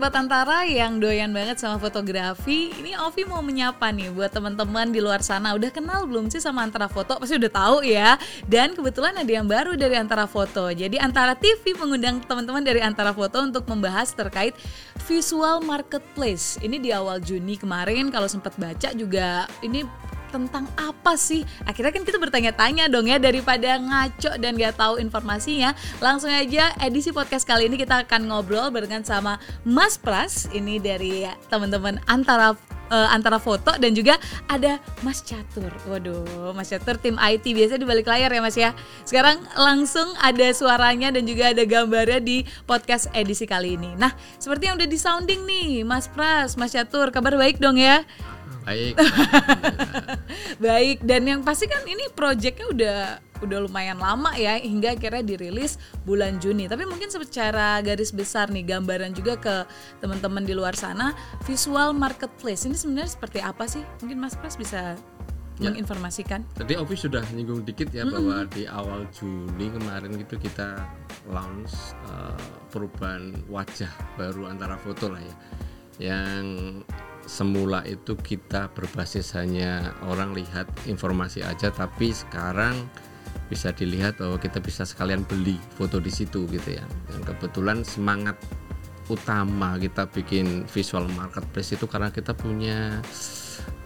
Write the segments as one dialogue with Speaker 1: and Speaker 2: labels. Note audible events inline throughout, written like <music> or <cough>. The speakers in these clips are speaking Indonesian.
Speaker 1: sobat Antara yang doyan banget sama fotografi, ini Ovi mau menyapa nih buat teman-teman di luar sana. Udah kenal belum sih sama Antara Foto? Pasti udah tahu ya. Dan kebetulan ada yang baru dari Antara Foto. Jadi Antara TV mengundang teman-teman dari Antara Foto untuk membahas terkait visual marketplace. Ini di awal Juni kemarin kalau sempat baca juga ini tentang apa sih? Akhirnya kan kita bertanya-tanya dong ya daripada ngaco dan gak tahu informasinya. Langsung aja edisi podcast kali ini kita akan ngobrol barengan sama Mas Pras ini dari teman-teman antara uh, antara foto dan juga ada Mas Catur. Waduh, Mas Catur tim IT biasa di balik layar ya Mas ya. Sekarang langsung ada suaranya dan juga ada gambarnya di podcast edisi kali ini. Nah, seperti yang udah di sounding nih, Mas Pras, Mas Catur, kabar baik dong ya?
Speaker 2: Baik. <laughs>
Speaker 1: Baik dan yang pasti kan ini proyeknya udah udah lumayan lama ya hingga akhirnya dirilis bulan Juni. Tapi mungkin secara garis besar nih gambaran juga ke teman-teman di luar sana visual marketplace ini sebenarnya seperti apa sih? Mungkin Mas Pras bisa ya. menginformasikan.
Speaker 2: Tadi Ovi sudah nyinggung dikit ya mm -hmm. bahwa di awal Juni kemarin itu kita launch uh, perubahan wajah baru antara foto lah ya yang semula itu kita berbasis hanya orang lihat informasi aja tapi sekarang bisa dilihat bahwa kita bisa sekalian beli foto di situ gitu ya. Dan kebetulan semangat utama kita bikin visual marketplace itu karena kita punya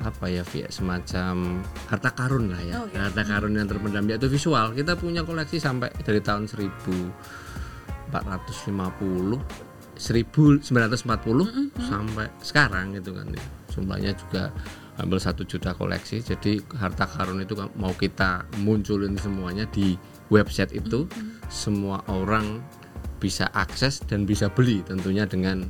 Speaker 2: apa ya via semacam harta karun lah ya. Oh, okay. harta karun yang terpendam. Yaitu visual. Kita punya koleksi sampai dari tahun 1450 1940 mm -hmm. sampai sekarang gitu kan ya. Jumlahnya juga hampir satu juta koleksi. Jadi harta karun itu mau kita munculin semuanya di website itu, mm -hmm. semua orang bisa akses dan bisa beli tentunya dengan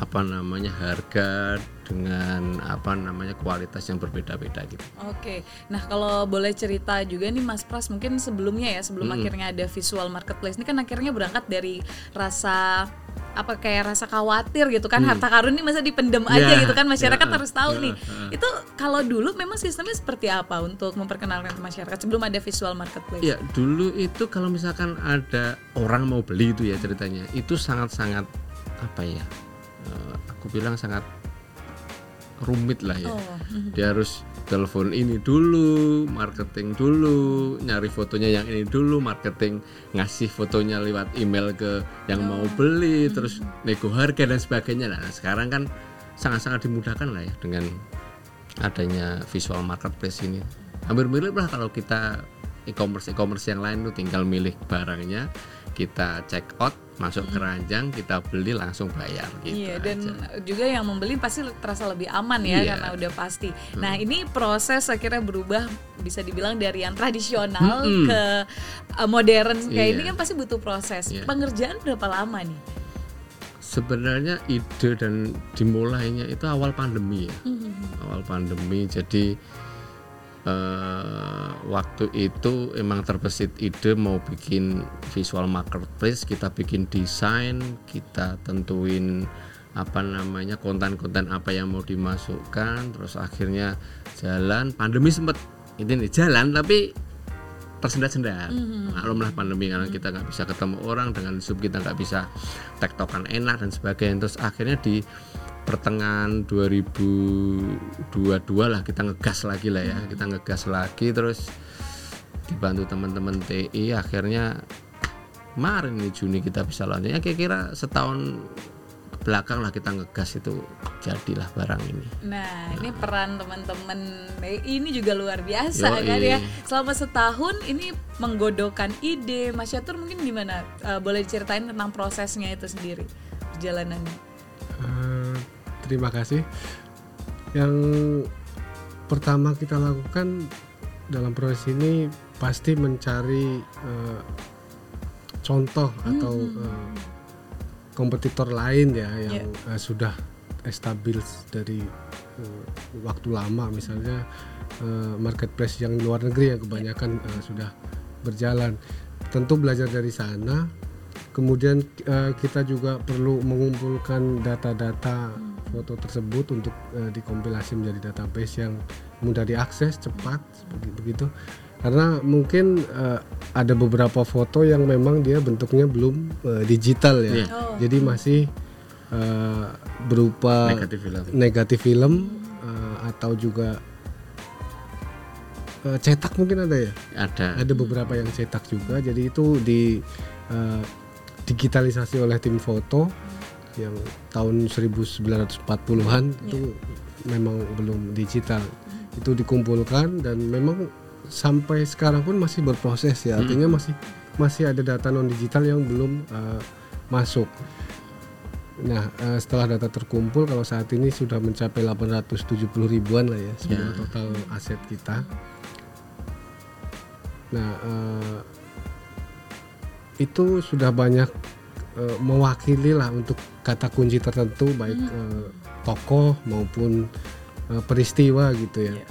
Speaker 2: apa namanya harga dengan apa namanya kualitas yang berbeda-beda gitu.
Speaker 1: Oke, nah kalau boleh cerita juga nih Mas Pras mungkin sebelumnya ya sebelum hmm. akhirnya ada visual marketplace ini kan akhirnya berangkat dari rasa apa kayak rasa khawatir gitu kan hmm. harta karun ini masa dipendem yeah. aja gitu kan masyarakat yeah. harus tahu yeah. nih uh. itu kalau dulu memang sistemnya seperti apa untuk memperkenalkan ke masyarakat sebelum ada visual marketplace
Speaker 2: ya dulu itu kalau misalkan ada orang mau beli itu ya ceritanya itu sangat sangat apa ya uh, aku bilang sangat rumit lah ya. Oh. Mhm. Dia harus telepon ini dulu, marketing dulu, nyari fotonya yang ini dulu, marketing ngasih fotonya lewat email ke yang oh. mau beli, hmm. terus nego harga dan sebagainya. Nah, sekarang kan sangat-sangat dimudahkan lah ya dengan adanya visual marketplace ini. Hampir mirip lah kalau kita e-commerce e-commerce yang lain tuh tinggal milih barangnya, kita check out masuk hmm. keranjang kita beli langsung bayar gitu
Speaker 1: iya dan juga yang membeli pasti terasa lebih aman ya iya. karena udah pasti hmm. nah ini proses akhirnya berubah bisa dibilang dari yang tradisional hmm. ke uh, modern kayak iya. ini kan pasti butuh proses iya. pengerjaan berapa lama nih
Speaker 2: sebenarnya ide dan dimulainya itu awal pandemi ya hmm. awal pandemi jadi uh, waktu itu emang terbesit ide mau bikin visual marketplace kita bikin desain kita tentuin apa namanya konten-konten apa yang mau dimasukkan terus akhirnya jalan. Pandemi sempat ini nih jalan tapi tersendat-sendat. Mm-hmm. maklumlah pandemi karena kita nggak bisa ketemu orang dengan sub kita nggak bisa tektokan enak dan sebagainya. Terus akhirnya di pertengahan 2022 lah kita ngegas lagi lah ya kita ngegas lagi terus dibantu teman-teman TI akhirnya kemarin nih Juni kita bisa lanjut ya kira-kira setahun belakang lah kita ngegas itu jadilah barang ini.
Speaker 1: Nah, nah. ini peran teman-teman ini juga luar biasa Yoi. kan ya. Selama setahun ini menggodokan ide. Mas Yatur mungkin gimana? Uh, boleh ceritain tentang prosesnya itu sendiri perjalanannya?
Speaker 3: Uh, terima kasih. Yang pertama kita lakukan dalam proses ini pasti mencari uh, contoh hmm. atau uh, kompetitor lain ya yang yeah. uh, sudah establis dari uh, waktu lama misalnya uh, marketplace yang luar negeri yang kebanyakan uh, sudah berjalan tentu belajar dari sana kemudian uh, kita juga perlu mengumpulkan data-data hmm foto tersebut untuk uh, dikompilasi menjadi database yang mudah diakses cepat begitu karena mungkin uh, ada beberapa foto yang memang dia bentuknya belum uh, digital ya yeah. oh. jadi masih eh, berupa
Speaker 2: Negatif film.
Speaker 3: negatif film eh, atau juga eh, cetak mungkin ada ya
Speaker 2: Ada.
Speaker 3: ada beberapa yang cetak juga jadi itu di eh, digitalisasi oleh tim foto yang tahun 1940-an itu memang belum digital. Itu dikumpulkan dan memang sampai sekarang pun masih berproses ya. Artinya masih masih ada data non digital yang belum eh, masuk. Nah eh, setelah data terkumpul kalau saat ini sudah mencapai 870 ribuan lah ya semua total aset kita. Nah, eh, itu sudah banyak eh, mewakili lah untuk kata kunci tertentu baik eh, tokoh maupun eh, peristiwa gitu ya.
Speaker 1: Iya.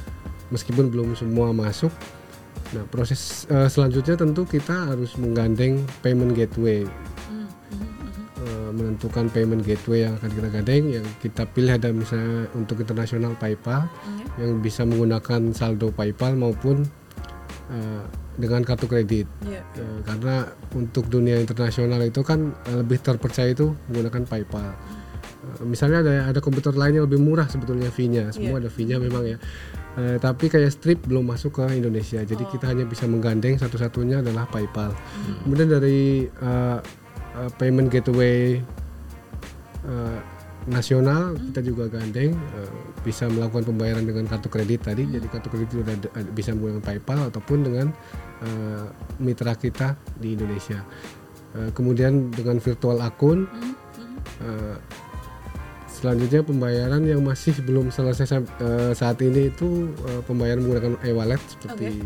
Speaker 3: Meskipun belum semua masuk. Nah, proses eh, selanjutnya tentu kita harus menggandeng payment gateway. Eh, menentukan payment gateway yang akan kita gandeng yang kita pilih ada misalnya untuk internasional PayPal yang bisa menggunakan saldo PayPal maupun eh, dengan kartu kredit
Speaker 1: Iya.
Speaker 3: Eh, karena untuk dunia internasional itu kan eh, lebih terpercaya itu menggunakan PayPal. Eh, misalnya ada ada komputer lain yang lebih murah sebetulnya fee-nya, semua ada fee-nya memang ya. Eh, tapi kayak Strip belum masuk ke Indonesia, jadi kita hanya bisa menggandeng satu-satunya adalah PayPal. Kemudian dari eh, eh, payment gateway eh, nasional kita juga gandeng eh, bisa melakukan pembayaran dengan kartu kredit tadi. Jadi kartu kredit ada- bisa menggunakan PayPal ataupun dengan eh, mitra kita di Indonesia. Eh, kemudian dengan virtual akun eh, selanjutnya pembayaran yang masih belum selesai eh, saat ini itu eh, pembayaran menggunakan e-wallet seperti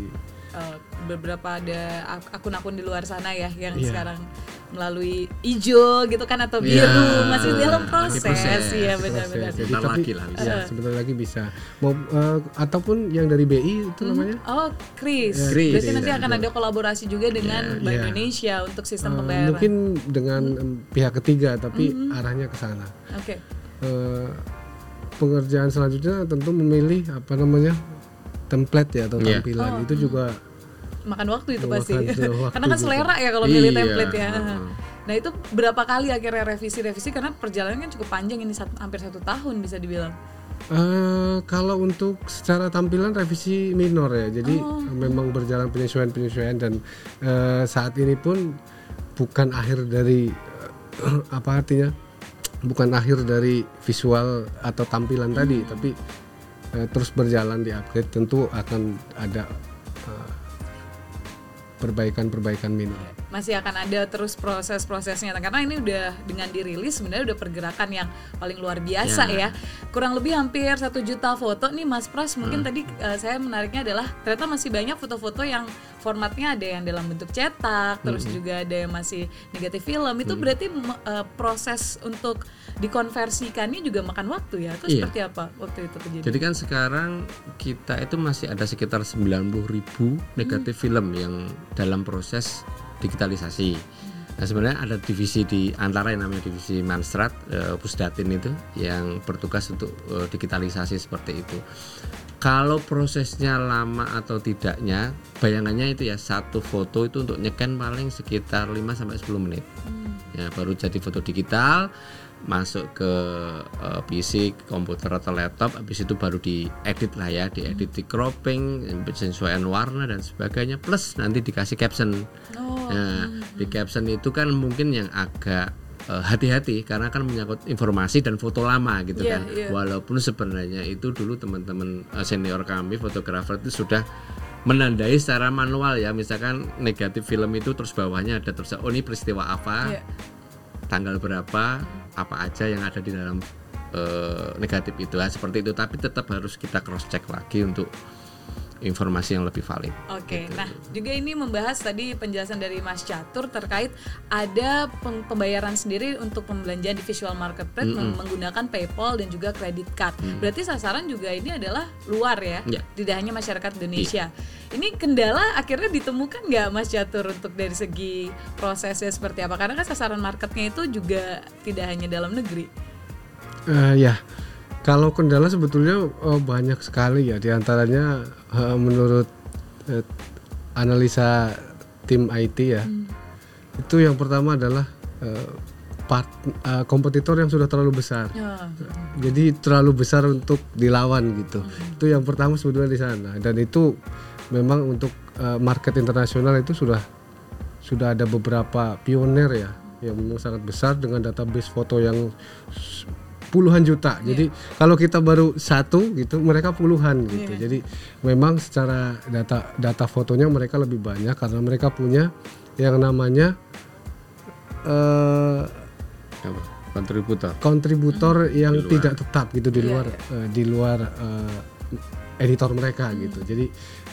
Speaker 1: Eh, beberapa ada ak- akun-akun di luar sana ya yang
Speaker 3: Iya.
Speaker 1: sekarang melalui hijau gitu kan atau
Speaker 2: Iya,
Speaker 1: biru masih dalam proses,
Speaker 2: proses,
Speaker 1: ya benar-benar.
Speaker 3: Jadi tapi
Speaker 2: lagi lah bisa.
Speaker 3: ya, sebentar lagi bisa mau eh, ataupun yang dari BI itu namanya
Speaker 1: Oh, Chris.
Speaker 2: Ya, Chris,
Speaker 1: Berarti nanti
Speaker 2: iya,
Speaker 1: akan ada kolaborasi juga dengan Bank
Speaker 3: Iya.
Speaker 1: Indonesia untuk sistem
Speaker 3: Eh,
Speaker 1: pembayaran.
Speaker 3: mungkin dengan em, pihak ketiga tapi arahnya ke sana.
Speaker 1: Oke.
Speaker 3: Eh, pengerjaan selanjutnya tentu memilih apa namanya template ya atau
Speaker 2: Iya.
Speaker 3: tampilan itu juga
Speaker 1: Makan waktu itu
Speaker 3: Makan
Speaker 1: pasti.
Speaker 3: waktu
Speaker 1: Karena kan selera ya kalau milih
Speaker 2: Iya,
Speaker 1: template ya. Nah itu berapa kali akhirnya revisi-revisi karena perjalanan kan cukup panjang ini satu- hampir satu tahun bisa dibilang.
Speaker 3: eh, kalau untuk secara tampilan revisi minor ya. Jadi memang berjalan penyesuaian-penyesuaian dan eh, saat ini pun bukan akhir dari eh, apa artinya? Bukan akhir dari visual atau tampilan tadi, tapi eh, terus berjalan di upgrade tentu akan ada perbaikan-perbaikan minor.
Speaker 1: Masih akan ada terus proses-prosesnya karena ini udah dengan dirilis sebenarnya udah pergerakan yang paling luar biasa ya. Kurang lebih hampir satu juta foto nih Mas Pras. Mungkin tadi eh, saya menariknya adalah ternyata masih banyak foto-foto yang formatnya ada yang dalam bentuk cetak, terus juga ada yang masih negatif film. Itu berarti me- eh, proses untuk dikonversikannya juga makan waktu ya. Itu
Speaker 2: Iya.
Speaker 1: seperti apa waktu itu kejadian?
Speaker 2: Jadi kan sekarang kita itu masih ada sekitar 90 ribu negatif film yang dalam proses digitalisasi. Nah sebenarnya ada divisi di antara yang namanya divisi Manstrat, eh, Pusdatin itu yang bertugas untuk eh, digitalisasi seperti itu. Kalau prosesnya lama atau tidaknya, bayangannya itu ya satu foto itu untuk nyeken paling sekitar 5 sampai 10 menit. Ya baru jadi foto digital masuk ke eh, PC, komputer atau laptop, habis itu baru diedit lah ya, diedit di cropping, penyesuaian warna dan sebagainya, plus nanti dikasih caption.
Speaker 1: Oh,
Speaker 2: Nah, di caption itu kan mungkin yang agak eh, hati-hati karena kan menyangkut informasi dan foto lama gitu
Speaker 1: Iya,
Speaker 2: kan.
Speaker 1: iya.
Speaker 2: Walaupun sebenarnya itu dulu teman-teman eh, senior kami fotografer itu sudah menandai secara manual ya, misalkan negatif film itu terus bawahnya ada terus oh ini peristiwa apa,
Speaker 1: Iya.
Speaker 2: tanggal berapa, apa aja yang ada di dalam eh, negatif itu lah seperti itu. Tapi tetap harus kita cross check lagi untuk informasi yang lebih valid.
Speaker 1: Oke, nah juga ini membahas tadi penjelasan dari Mas Catur terkait ada pem- pembayaran sendiri untuk pembelanjaan di visual marketplace meng- menggunakan PayPal dan juga credit card. Berarti sasaran juga ini adalah luar ya,
Speaker 2: Ya.
Speaker 1: tidak hanya masyarakat Indonesia. Ini kendala akhirnya ditemukan nggak Mas Catur untuk dari segi prosesnya seperti apa? Karena kan sasaran marketnya itu juga tidak hanya dalam negeri.
Speaker 3: Eh, ya, kalau kendala sebetulnya eh, banyak sekali ya. Di antaranya eh, menurut eh, analisa tim IT ya, itu yang pertama adalah eh, part, uh, kompetitor yang sudah terlalu besar.
Speaker 1: Ya.
Speaker 3: Jadi terlalu besar untuk dilawan gitu. Itu yang pertama sebetulnya di sana dan itu memang untuk uh, market internasional itu sudah sudah ada beberapa pionir ya yang memang sangat besar dengan database foto yang puluhan juta. Jadi kalau kita baru satu gitu, mereka puluhan gitu. Jadi memang secara data data fotonya mereka lebih banyak karena mereka punya yang namanya eh
Speaker 2: Apa? kontributor
Speaker 3: kontributor yang
Speaker 2: Di luar.
Speaker 3: tidak tetap gitu di luar eh, di luar eh, editor mereka gitu. Jadi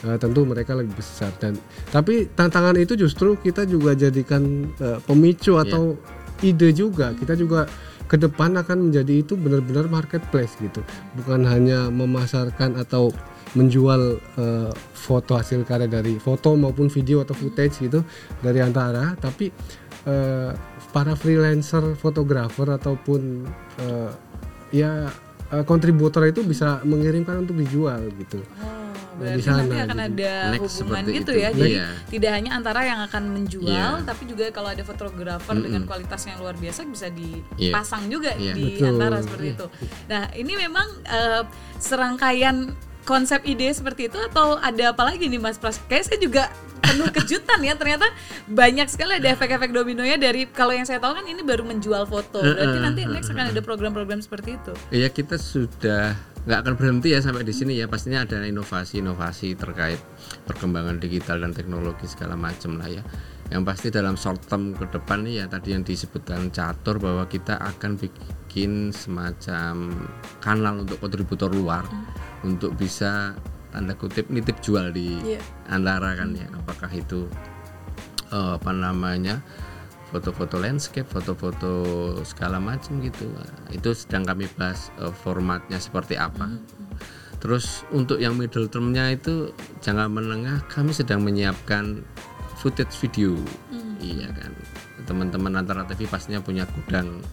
Speaker 3: eh, tentu mereka lebih besar dan tapi tantangan itu justru kita juga jadikan eh, pemicu atau ide juga. Kita juga ke depan akan menjadi itu benar-benar marketplace gitu. Bukan hanya memasarkan atau menjual eh, foto hasil karya dari foto maupun video atau footage gitu dari antara tapi eh, para freelancer fotografer ataupun eh, ya kontributor itu bisa mengirimkan untuk dijual gitu.
Speaker 1: Oh,
Speaker 3: Di
Speaker 1: berarti nanti
Speaker 3: sana
Speaker 1: akan
Speaker 3: gitu.
Speaker 1: ada
Speaker 2: Next
Speaker 1: hubungan gitu
Speaker 2: itu.
Speaker 1: ya. Jadi
Speaker 2: Iya.
Speaker 1: tidak hanya antara yang akan menjual,
Speaker 2: Iya.
Speaker 1: tapi juga kalau ada fotografer dengan kualitas yang luar biasa bisa
Speaker 2: Iya.
Speaker 1: dipasang juga
Speaker 2: Iya.
Speaker 1: di
Speaker 3: Betul.
Speaker 1: antara seperti itu. Nah, ini memang eh, serangkaian konsep ide seperti itu atau ada apa lagi nih Mas Pras? Kayak saya juga penuh <laughs> kejutan ya ternyata banyak sekali ada efek-efek dominonya dari kalau yang saya tahu kan ini baru menjual foto. Berarti nanti next akan ada program-program seperti itu.
Speaker 2: ya kita sudah nggak akan berhenti ya sampai di sini ya. Pastinya ada inovasi-inovasi terkait perkembangan digital dan teknologi segala macam lah ya. Yang pasti dalam short term ke depan nih ya tadi yang disebutkan catur bahwa kita akan bikin semacam kanal untuk kontributor luar untuk bisa tanda kutip nitip jual di
Speaker 1: Iya.
Speaker 2: antara kan ya. Apakah itu eh, apa namanya foto-foto landscape, foto-foto segala macam gitu. Itu sedang kami bahas eh, formatnya seperti apa. Terus untuk yang middle termnya itu jangka menengah kami sedang menyiapkan footage video. Iya kan. Teman-teman antara TV pastinya punya gudang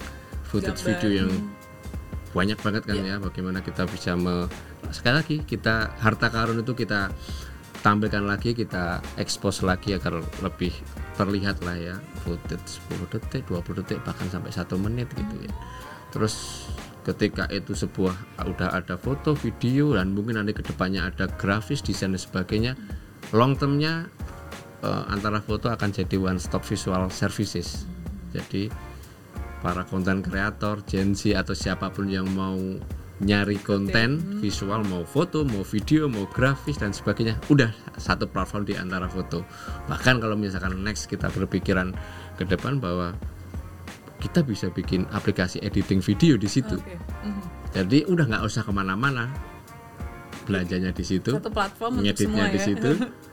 Speaker 2: footage
Speaker 1: Gambar.
Speaker 2: video yang banyak banget kan ya bagaimana kita bisa me, sekali lagi kita harta karun itu kita tampilkan lagi kita expose lagi agar lebih terlihat lah ya. Footage 10 detik 20 detik bahkan sampai satu menit gitu ya. Terus ketika itu sebuah udah ada foto video dan mungkin nanti ke depannya ada grafis desain dan sebagainya long termnya eh, antara foto akan jadi one stop visual services. Jadi para konten kreator, Gen Z atau siapa pun yang mau nyari konten visual mau foto, mau video, mau grafis dan sebagainya, udah satu platform di antara foto. Bahkan kalau misalkan next kita berpikiran ke depan bahwa kita bisa bikin aplikasi editing video di situ.
Speaker 1: Oke. Mhm.
Speaker 2: Jadi udah nggak usah ke mana-mana, belanjanya di situ,
Speaker 1: Satu platform
Speaker 2: ngeditnya
Speaker 1: semua
Speaker 2: di
Speaker 1: ya.
Speaker 2: situ,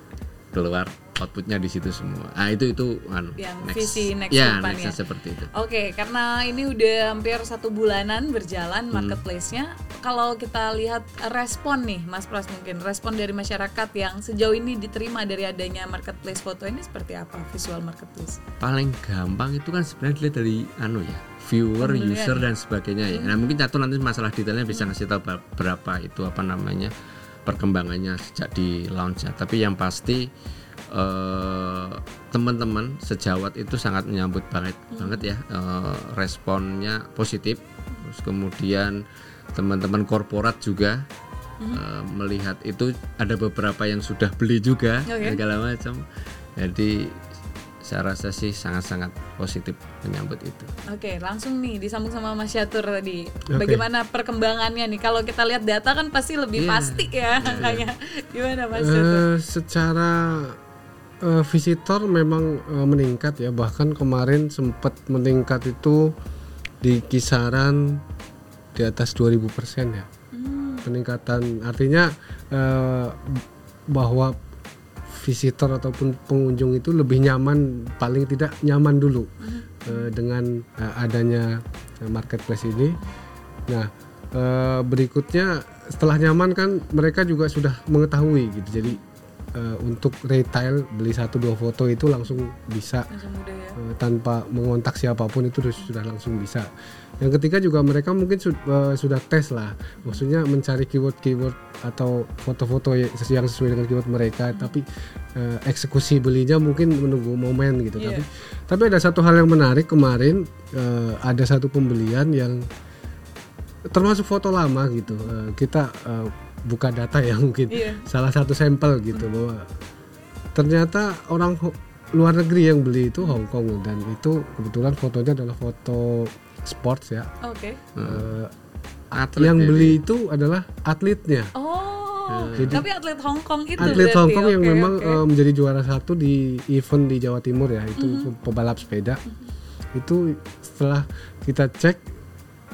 Speaker 2: <laughs> keluar outputnya di situ semua. Ah itu itu anu,
Speaker 1: Yang visi next
Speaker 2: ya,
Speaker 1: depan
Speaker 2: nextnya
Speaker 1: ya.
Speaker 2: seperti itu.
Speaker 1: Oke, karena ini udah hampir satu bulanan
Speaker 2: Hmm.
Speaker 1: berjalan marketplace-nya. Kalau kita lihat respon nih, Mas Pras mungkin respon dari masyarakat yang sejauh ini diterima dari adanya marketplace foto ini seperti apa visual marketplace?
Speaker 2: paling gampang itu kan sebenarnya dilihat dari anu ya viewer, user dan sebagainya ya. Nah mungkin catur nanti masalah detailnya bisa ngasih tahu ber- berapa itu apa namanya perkembangannya sejak di launch ya. Tapi yang pasti eh, teman-teman sejawat itu sangat menyambut banget banget ya eh, responnya positif. Terus kemudian teman-teman korporat juga eh, melihat itu ada beberapa yang sudah beli juga
Speaker 1: Oke.
Speaker 2: segala macam. Jadi saya rasa sih sangat-sangat positif menyambut itu.
Speaker 1: Oke, langsung nih disambung sama Mas Syatur tadi.
Speaker 3: Oke.
Speaker 1: Bagaimana perkembangannya nih? Kalau kita lihat data kan pasti lebih
Speaker 2: Iya.
Speaker 1: pasti ya <laughs> angkanya. Gimana Mas Syatur?
Speaker 3: Eh, secara eh, visitor memang eh, meningkat ya. Bahkan kemarin sempat meningkat itu di kisaran di atas 2000% ya. Peningkatan. Artinya eh, bahwa visitor ataupun pengunjung itu lebih nyaman paling tidak nyaman dulu eh, dengan eh, adanya marketplace ini. Nah eh, berikutnya setelah nyaman kan mereka juga sudah mengetahui gitu. Jadi eh, untuk retail beli satu dua foto itu langsung bisa
Speaker 1: Langsung mudah ya.
Speaker 3: eh, tanpa mengontak siapa pun itu sudah- langsung bisa. Yang ketiga juga mereka mungkin sud- eh, sudah tes lah, maksudnya mencari keyword-keyword atau foto-foto ya- yang sesuai dengan keyword mereka, tapi eh, eksekusi belinya mungkin menunggu momen gitu.
Speaker 1: Iya.
Speaker 3: Tapi tapi ada satu hal yang menarik kemarin eh, ada satu pembelian yang termasuk foto lama gitu. Eh, kita eh, buka data ya mungkin
Speaker 1: Iya.
Speaker 3: salah satu sampel gitu bahwa ternyata orang luar negeri yang beli itu Hong Kong dan itu kebetulan fotonya adalah foto sports ya.
Speaker 1: Oke.
Speaker 3: Eh,
Speaker 2: Atlet
Speaker 3: yang beli itu adalah atletnya.
Speaker 1: Oh,
Speaker 3: Jadi-
Speaker 1: tapi atlet Hong Kong itu
Speaker 3: Atlet
Speaker 1: berarti.
Speaker 3: Hong Kong yang
Speaker 1: Oke,
Speaker 3: memang
Speaker 1: oke.
Speaker 3: eh, menjadi juara satu di event di Jawa Timur ya, itu
Speaker 1: Mhm.
Speaker 3: pebalap sepeda. Itu setelah kita cek,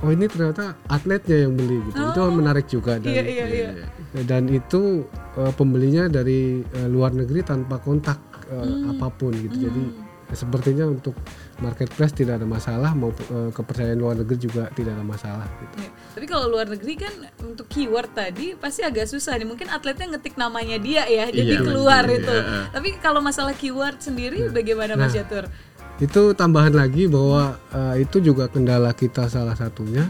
Speaker 3: oh ini ternyata atletnya yang beli gitu. Itu
Speaker 1: Oh.
Speaker 3: menarik juga dan
Speaker 1: Iya iya iya.
Speaker 3: dan itu eh, pembelinya dari eh, luar negeri tanpa kontak eh,
Speaker 1: Hmm.
Speaker 3: apa pun gitu. Jadi sepertinya untuk marketplace tidak ada masalah, mau eh, kepercayaan luar negeri juga tidak ada masalah gitu.
Speaker 1: Iya. Tapi kalau luar negeri kan untuk keyword tadi pasti agak susah nih. Mungkin atletnya ngetik namanya dia ya, jadi
Speaker 2: Iya,
Speaker 1: keluar
Speaker 2: iya,
Speaker 1: itu.
Speaker 2: iya.
Speaker 1: Tapi kalau masalah keyword sendiri bagaimana Mas
Speaker 3: Nah.
Speaker 1: Jatur?
Speaker 3: Itu tambahan lagi bahwa eh, itu juga kendala kita salah satunya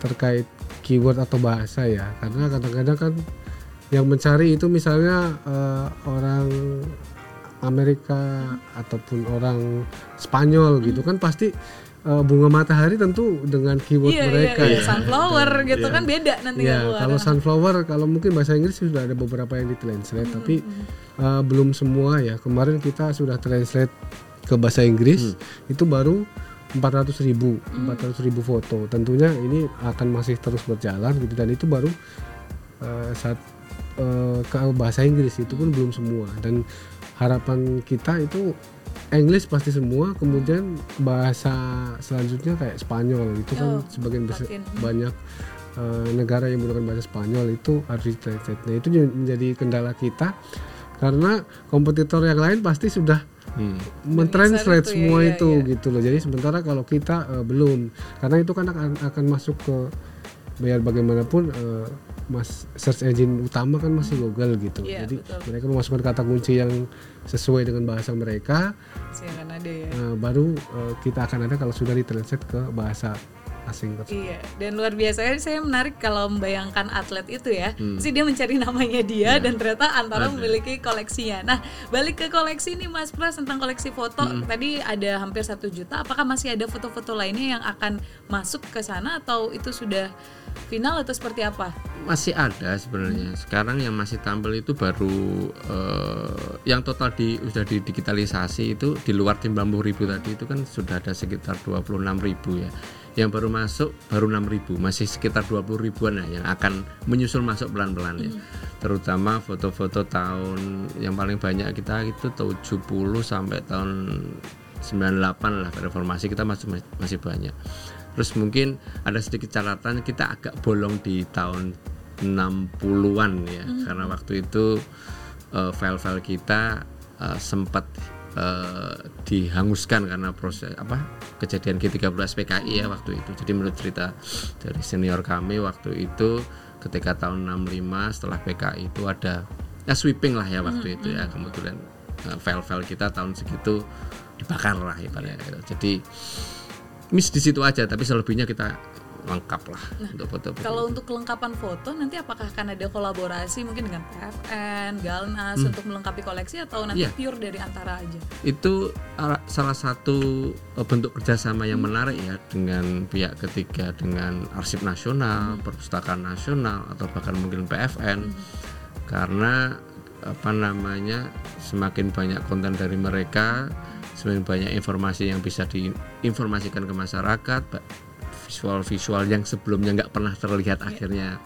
Speaker 3: terkait keyword atau bahasa ya. Karena kadang-kadang kan yang mencari itu misalnya eh, orang Amerika ataupun orang Spanyol gitu kan pasti eh, bunga matahari tentu dengan keyword
Speaker 1: Iya iya
Speaker 3: mereka
Speaker 1: iya,
Speaker 3: ya.
Speaker 1: sunflower gitu kan beda nanti
Speaker 3: Ya,
Speaker 1: keluar.
Speaker 3: kalau sunflower kalau mungkin bahasa Inggris sudah ada beberapa yang ditranslate tapi uh, belum semua ya. Kemarin kita sudah translate ke bahasa Inggris itu baru 400 ribu 400 ribu foto. Tentunya ini akan masih terus berjalan gitu dan itu baru uh, saat uh, ke bahasa Inggris itu pun belum semua dan harapan kita itu English pasti semua kemudian bahasa selanjutnya kayak Spanyol itu kan
Speaker 1: Oh,
Speaker 3: sebagian besar
Speaker 1: Latin.
Speaker 3: banyak eh, negara yang menggunakan bahasa Spanyol itu harus. Nah, itu menjadi kendala kita karena kompetitor yang lain pasti sudah
Speaker 2: Hmm.
Speaker 3: mentranslate
Speaker 1: itu ya,
Speaker 3: semua
Speaker 1: iya,
Speaker 3: itu
Speaker 1: iya.
Speaker 3: gitu loh. Jadi sementara kalau kita eh, belum karena itu kan akan akan masuk ke biar bagaimanapun eh, mas search engine utama kan masih Google gitu.
Speaker 1: Iya,
Speaker 3: Jadi
Speaker 1: betul.
Speaker 3: mereka memasukkan kata kunci yang sesuai dengan bahasa mereka
Speaker 1: akan ada ya.
Speaker 3: eh, baru eh, kita akan ada kalau sudah ditranslate ke bahasa asing tersebut.
Speaker 1: Iya, dan luar biasa kan saya menarik kalau membayangkan atlet itu ya. Sih dia mencari namanya dia dan ternyata antara
Speaker 2: Ada.
Speaker 1: memiliki koleksinya. Nah, balik ke koleksi nih Mas Pras tentang koleksi foto. Tadi ada hampir satu juta. Apakah masih ada foto-foto lainnya yang akan masuk ke sana atau itu sudah final atau seperti apa?
Speaker 2: masih ada sebenarnya. Sekarang yang masih tampil itu baru eh, yang total di sudah didigitalisasi itu di luar 90.000 tadi itu kan sudah ada sekitar 26.000 ya. Yang baru masuk baru 6.000, masih sekitar 20 ribuan ya yang akan menyusul masuk pelan-pelan ya. Terutama foto-foto tahun yang paling banyak kita itu 70 sampai tahun 98 lah. Reformasi kita masih masih banyak. Terus mungkin ada sedikit catatan kita agak bolong di tahun 60-an ya. Karena waktu itu eh, file-file kita eh, sempat eh, dihanguskan karena proses apa kejadian G30 SPKI ya waktu itu. Jadi menurut cerita dari senior kami waktu itu ketika tahun 65 setelah PKI itu ada ya sweeping lah ya waktu itu ya kemudian eh, file-file kita tahun segitu dibakar lah ibaratnya gitu. Jadi miss di situ aja tapi selebihnya kita lengkap lah untuk foto-foto.
Speaker 1: Kalau untuk kelengkapan foto nanti apakah akan ada kolaborasi mungkin dengan PFN, Galnas untuk melengkapi koleksi atau nanti
Speaker 2: Iya.
Speaker 1: pure dari antara aja?
Speaker 2: itu salah satu eh, bentuk kerjasama yang menarik ya dengan pihak ketiga dengan arsip nasional, perpustakaan nasional atau bahkan mungkin PFN karena apa namanya semakin banyak konten dari mereka semakin banyak informasi yang bisa diinformasikan ke masyarakat visual-visual yang sebelumnya nggak pernah terlihat akhirnya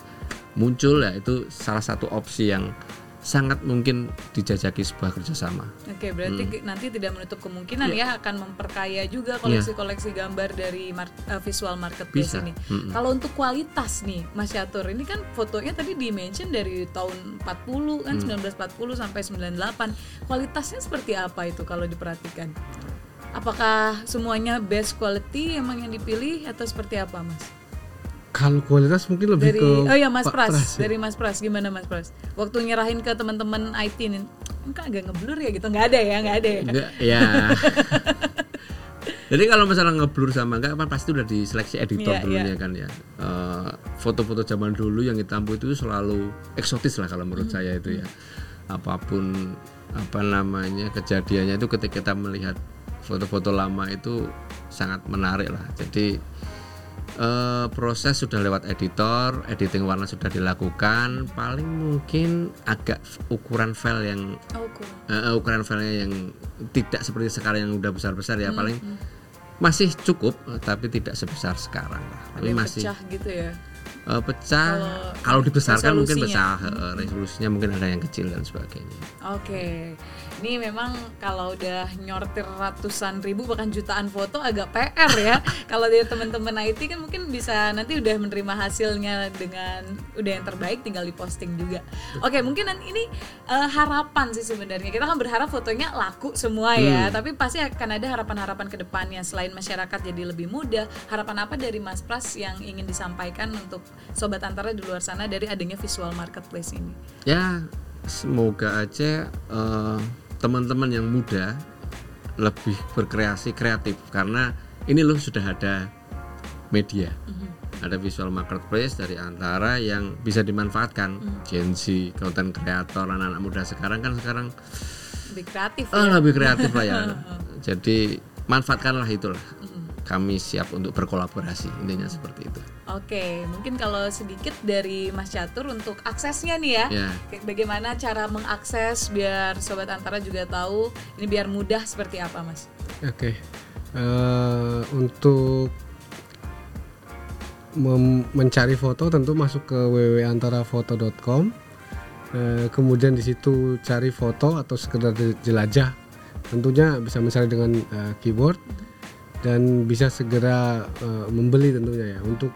Speaker 2: muncul ya itu salah satu opsi yang sangat mungkin dijajaki sebuah kerjasama.
Speaker 1: Oke, berarti
Speaker 2: Hmm.
Speaker 1: nanti tidak menutup kemungkinan
Speaker 2: Iya.
Speaker 1: ya akan memperkaya juga koleksi-koleksi gambar dari mar- eh, visual marketplace
Speaker 2: Bisa.
Speaker 1: ini.
Speaker 2: Mm-mm.
Speaker 1: Kalau untuk kualitas nih, Mas Yatur, ini kan fotonya tadi di mention dari tahun 40 kan
Speaker 2: Hmm.
Speaker 1: 1940 sampai 98. Kualitasnya seperti apa itu kalau diperhatikan? Apakah semuanya best quality emang yang dipilih atau seperti apa, Mas?
Speaker 3: kalau kualitas mungkin lebih
Speaker 1: dari
Speaker 3: ke
Speaker 1: oh ya Mas Pras,
Speaker 3: Pras, ya.
Speaker 1: dari Mas Pras gimana Mas Pras waktu nyerahin ke teman-teman IT nih enggak agak ngeblur ya gitu nggak ada ya nggak ada ya
Speaker 2: Enggak, ya. <laughs> Jadi kalau misalnya ngeblur sama enggak kan pasti udah diseleksi editor
Speaker 1: Iya,
Speaker 2: dulunya kan ya. Eh, Foto-foto zaman dulu yang hitam putih itu selalu eksotis lah kalau menurut saya itu ya. Apa pun apa namanya kejadiannya itu ketika kita melihat foto-foto lama itu sangat menarik lah. Jadi eh, proses sudah lewat editor, editing warna sudah dilakukan, paling mungkin agak ukuran file yang
Speaker 1: oh cool.
Speaker 2: Eh, eh, ukuran filenya yang tidak seperti sekarang yang udah besar-besar ya paling masih cukup tapi tidak sebesar sekarang lah. Tapi masih
Speaker 1: pecah gitu ya
Speaker 2: eh, pecah
Speaker 1: Kalau
Speaker 2: kalau dibesarkan mungkin besar eh, resolusinya mungkin ada yang kecil dan sebagainya.
Speaker 1: Oke, ini memang kalau udah nyortir ratusan ribu bahkan jutaan foto agak PR ya. <laughs> kalau dari teman-teman IT kan mungkin bisa nanti udah menerima hasilnya dengan udah yang terbaik tinggal diposting juga. Oke, mungkin ini eh, harapan sih sebenarnya. Kita kan berharap fotonya laku semua ya, tapi pasti akan ada harapan-harapan ke depannya selain masyarakat jadi lebih mudah. Harapan apa dari Mas Pras yang ingin disampaikan untuk sobat antara di luar sana dari adanya visual marketplace ini?
Speaker 2: Ya semoga aja eh, teman-teman yang muda lebih berkreasi kreatif karena ini loh sudah ada media. Ada visual marketplace dari antara yang bisa dimanfaatkan Gen Z, content creator, anak-anak muda sekarang kan sekarang
Speaker 1: Lebih kreatif
Speaker 2: eh,
Speaker 1: ya.
Speaker 2: lebih kreatif lah ya. <laughs> Jadi manfaatkanlah itulah. Kami siap untuk berkolaborasi intinya seperti itu.
Speaker 1: Oke, mungkin kalau sedikit dari Mas Catur untuk aksesnya nih ya.
Speaker 2: Ya.
Speaker 1: Kayak Bagaimana cara mengakses biar sobat antara juga tahu ini biar mudah seperti apa, Mas?
Speaker 3: Oke. Eh, untuk mem- mencari foto tentu masuk ke www.antarafoto.com. Eh, kemudian di situ cari foto atau sekedar jelajah. Tentunya bisa mencari dengan eh, keyboard dan bisa segera eh, membeli tentunya ya. Untuk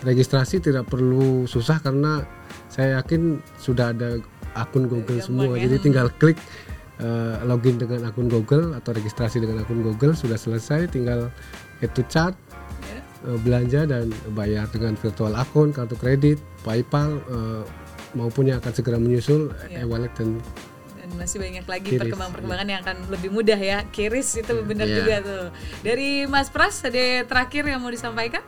Speaker 3: registrasi tidak perlu susah karena saya yakin sudah ada akun Google semua.
Speaker 1: ya.
Speaker 3: Jadi tinggal klik eh, login dengan akun Google atau registrasi dengan akun Google sudah selesai tinggal add to chart
Speaker 1: Ya.
Speaker 3: eh, belanja dan bayar dengan virtual akun kartu kredit PayPal eh, maupun yang akan segera menyusul
Speaker 1: Ya.
Speaker 3: e-wallet dan
Speaker 1: Dan masih banyak lagi perkembangan-perkembangan yang akan lebih mudah ya. Kiris itu benar
Speaker 2: Iya.
Speaker 1: juga tuh. Dari Mas Pras ada terakhir yang mau disampaikan?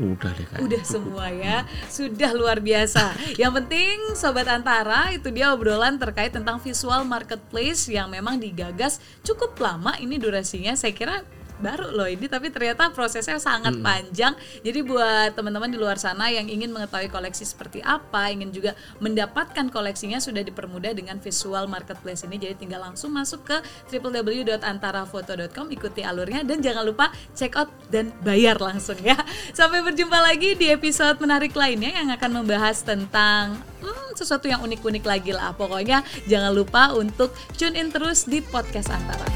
Speaker 2: Udah deh kak.
Speaker 1: Udah semua ya, sudah luar biasa. Yang penting sobat antara itu dia obrolan terkait tentang visual marketplace yang memang digagas cukup lama. Ini durasinya saya kira baru loh ini tapi ternyata prosesnya sangat panjang. Jadi buat teman-teman di luar sana yang ingin mengetahui koleksi seperti apa ingin juga mendapatkan koleksinya sudah dipermudah dengan visual marketplace ini. Jadi tinggal langsung masuk ke www.antarafoto.com ikuti alurnya dan jangan lupa check out dan bayar langsung ya. Sampai berjumpa lagi di episode menarik lainnya yang akan membahas tentang hmm, sesuatu yang unik-unik lagi lah. Pokoknya jangan lupa untuk tune in terus di podcast antara